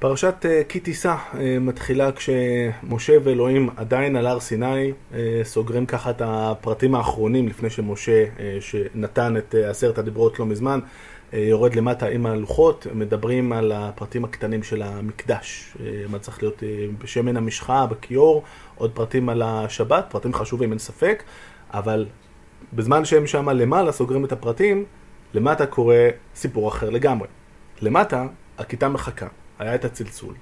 פרשת אה, כי תישא אה, מתחילה כשמשה ואלוהים עדיין על הר סיני, אה, סוגרים ככה את הפרטים האחרונים לפני שמשה, שנתן את עשרת הדיברות לא מזמן, יורד למטה עם הלוחות, מדברים על הפרטים הקטנים של המקדש, מה צריך להיות בשמן המשחה, בכיור, עוד פרטים על השבת, פרטים חשובים אין ספק, אבל בזמן שהם שם למעלה סוגרים את הפרטים, למטה קורה סיפור אחר לגמרי. למטה הכיתה מחכה. היה את הצלצול.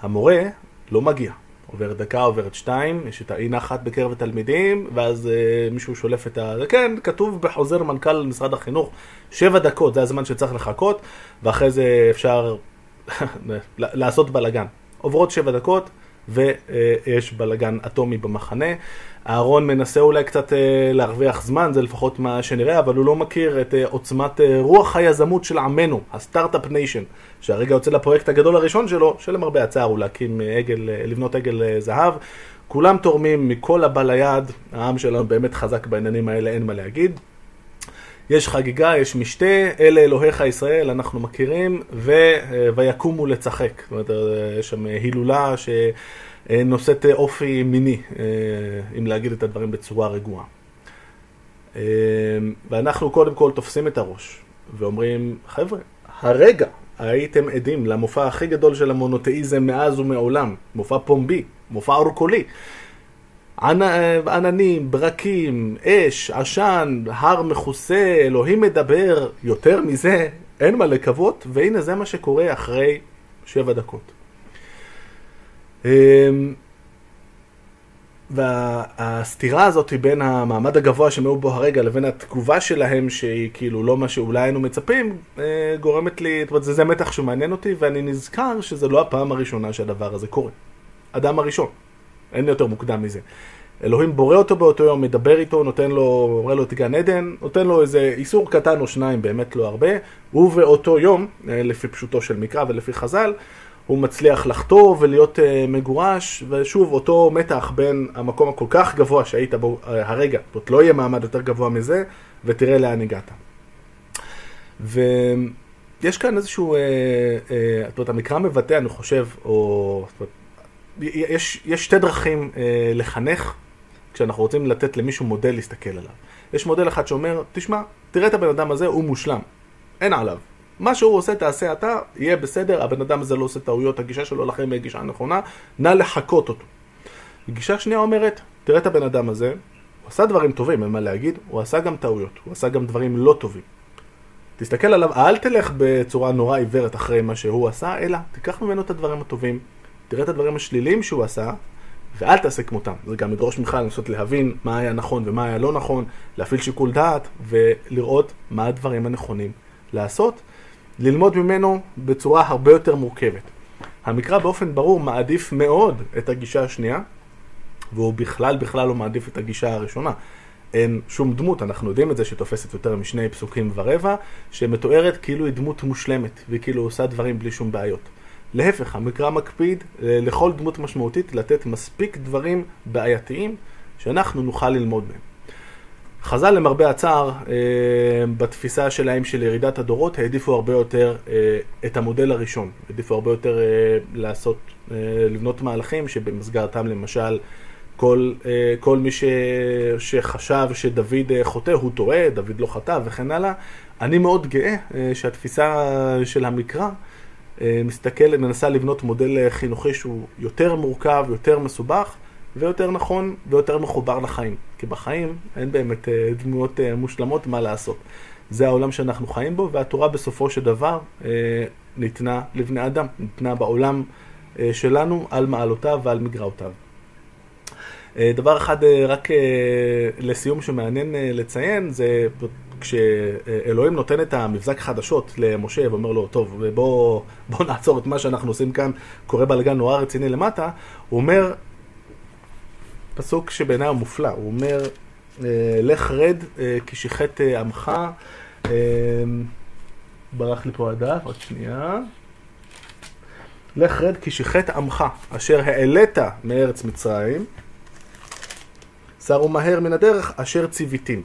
המורה לא מגיע. עוברת דקה, עוברת שתיים, יש את האי נחת בקרב התלמידים, ואז אה, מישהו שולף את ה... כן, כתוב בחוזר מנכ"ל משרד החינוך, שבע דקות, זה הזמן שצריך לחכות, ואחרי זה אפשר לעשות בלאגן. עוברות שבע דקות, ויש בלאגן אטומי במחנה. אהרון מנסה אולי קצת אה, להרוויח זמן, זה לפחות מה שנראה, אבל הוא לא מכיר את אה, עוצמת אה, רוח היזמות של עמנו, ה start-up nation, שהרגע יוצא לפרויקט הגדול הראשון שלו, שלמרבה הצער הוא להקים עגל, לבנות עגל זהב. כולם תורמים מכל הבא ליד, העם שלנו באמת חזק בעניינים האלה, אין מה להגיד. יש חגיגה, יש משתה, אלה אלוהיך ישראל, אנחנו מכירים, ו... ויקומו לצחק. זאת אומרת, יש שם הילולה. אה, נושאת אה, אופי מיני, אה, אם להגיד את הדברים בצורה רגועה. ואנחנו קודם כל תופסים את הראש ואומרים, חבר'ה, הרגע הייתם עדים למופע הכי גדול של המונותאיזם מאז ומעולם, מופע פומבי, מופע אורקולי. עננים, ברקים, אש, עשן, הר מכוסה, אלוהים מדבר, יותר מזה, אין מה לקוות, והנה זה מה שקורה אחרי שבע דקות. אמ, והסתירה הזאת בין המעמד הגבוה שהם היו בו הרגע לבין התגובה שלהם שהיא כאילו לא מה שאולי היינו מצפים אה, גורמת לי, זאת אומרת זה, זה מתח שמעניין אותי ואני נזכר שזה לא הפעם הראשונה שהדבר הזה קורה. אדם הראשון, אין יותר מוקדם מזה. אלוהים בורא אותו באותו יום, מדבר איתו, נותן לו, אומר לו תגן עדן, נותן לו איזה איסור קטן או שניים, באמת לא הרבה, ובאותו יום, אה, לפי פשוטו של מקרא ולפי חז"ל, הוא מצליח לחתור ולהיות uh, מגורש, ושוב, אותו מתח בין המקום הכל כך גבוה שהיית בו uh, הרגע, זאת לא יהיה מעמד יותר גבוה מזה, ותראה לאן הגעת. ויש כאן איזשהו, זאת אומרת, המקרא מבטא, אני חושב, או... זאת אומרת, יש, יש שתי דרכים uh, לחנך כשאנחנו רוצים לתת למישהו מודל להסתכל עליו. יש מודל אחד שאומר, תשמע, תראה את הבן אדם הזה, הוא מושלם. אין עליו. מה שהוא עושה תעשה אתה, יהיה בסדר, הבן אדם הזה לא עושה טעויות, הגישה שלו לכם היא גישה נכונה, נא לחקות אותו. גישה שנייה אומרת, תראה את הבן אדם הזה, הוא עשה דברים טובים, אין מה להגיד, הוא עשה גם טעויות, הוא עשה גם דברים לא טובים. תסתכל עליו, אל תלך בצורה נורא עיוורת אחרי מה שהוא עשה, אלא תיקח ממנו את הדברים הטובים, תראה את הדברים השליליים שהוא עשה, ואל תעשה כמותם. זה גם ידרוש ממך לנסות להבין מה היה נכון ומה היה לא נכון, להפעיל שיקול דעת ולראות מה הדברים הנכונים לעשות. ללמוד ממנו בצורה הרבה יותר מורכבת. המקרא באופן ברור מעדיף מאוד את הגישה השנייה, והוא בכלל בכלל לא מעדיף את הגישה הראשונה. אין שום דמות, אנחנו יודעים את זה, שתופסת יותר משני פסוקים ורבע, שמתוארת כאילו היא דמות מושלמת, וכאילו עושה דברים בלי שום בעיות. להפך, המקרא מקפיד אה, לכל דמות משמעותית לתת מספיק דברים בעייתיים שאנחנו נוכל ללמוד מהם. חז"ל למרבה הצער, אה, בתפיסה שלהם של ירידת הדורות, העדיפו הרבה יותר אה, את המודל הראשון. העדיפו הרבה יותר לעשות, לבנות מהלכים שבמסגרתם למשל כל, כל מי ש, שחשב שדוד חוטא, הוא טועה, דוד לא חטא וכן הלאה. אני מאוד גאה שהתפיסה של המקרא מסתכל, מנסה לבנות מודל חינוכי שהוא יותר מורכב, יותר מסובך. ויותר נכון ויותר מחובר לחיים. כי בחיים אין באמת אה, דמויות אה, מושלמות מה לעשות. זה העולם שאנחנו חיים בו, והתורה בסופו של דבר אה, ניתנה לבני אדם, ניתנה בעולם שלנו על מעלותיו ועל מגרעותיו. דבר אחד רק לסיום שמעניין לציין, זה כשאלוהים נותן את המבזק חדשות למשה ואומר לו, טוב, בוא, בוא נעצור את מה שאנחנו עושים כאן, קורה בלגן נורא רציני למטה, הוא אומר, פסוק שבעיניי הוא מופלא, הוא אומר, אה, לך רד אה, כי שיחת אה, עמך, ברח לי פה הדף, עוד שנייה. לך רד כי שיחת עמך, אשר העלית מארץ מצרים, סרו מהר מן הדרך, אשר ציוויתים.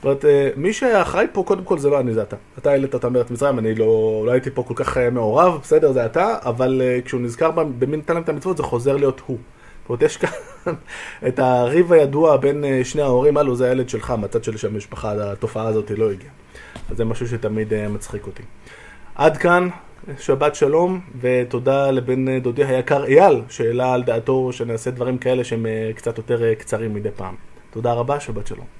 זאת אומרת, אה, מי שאחראי פה, קודם כל זה לא אני, זה אתה. אתה העלית את מארץ מצרים, אני לא, לא הייתי פה כל כך אה, מעורב, בסדר, זה אתה, אבל אה, כשהוא נזכר במי נתן להם את המצוות, זה חוזר להיות הוא. זאת אומרת, יש כאן את הריב הידוע בין שני ההורים, הלו, זה הילד שלך, מהצד של המשפחה, התופעה הזאת לא הגיעה. אז זה משהו שתמיד מצחיק אותי. עד כאן, שבת שלום, ותודה לבן דודי היקר אייל, שהעלה על דעתו שנעשה דברים כאלה שהם קצת יותר קצרים מדי פעם. תודה רבה, שבת שלום.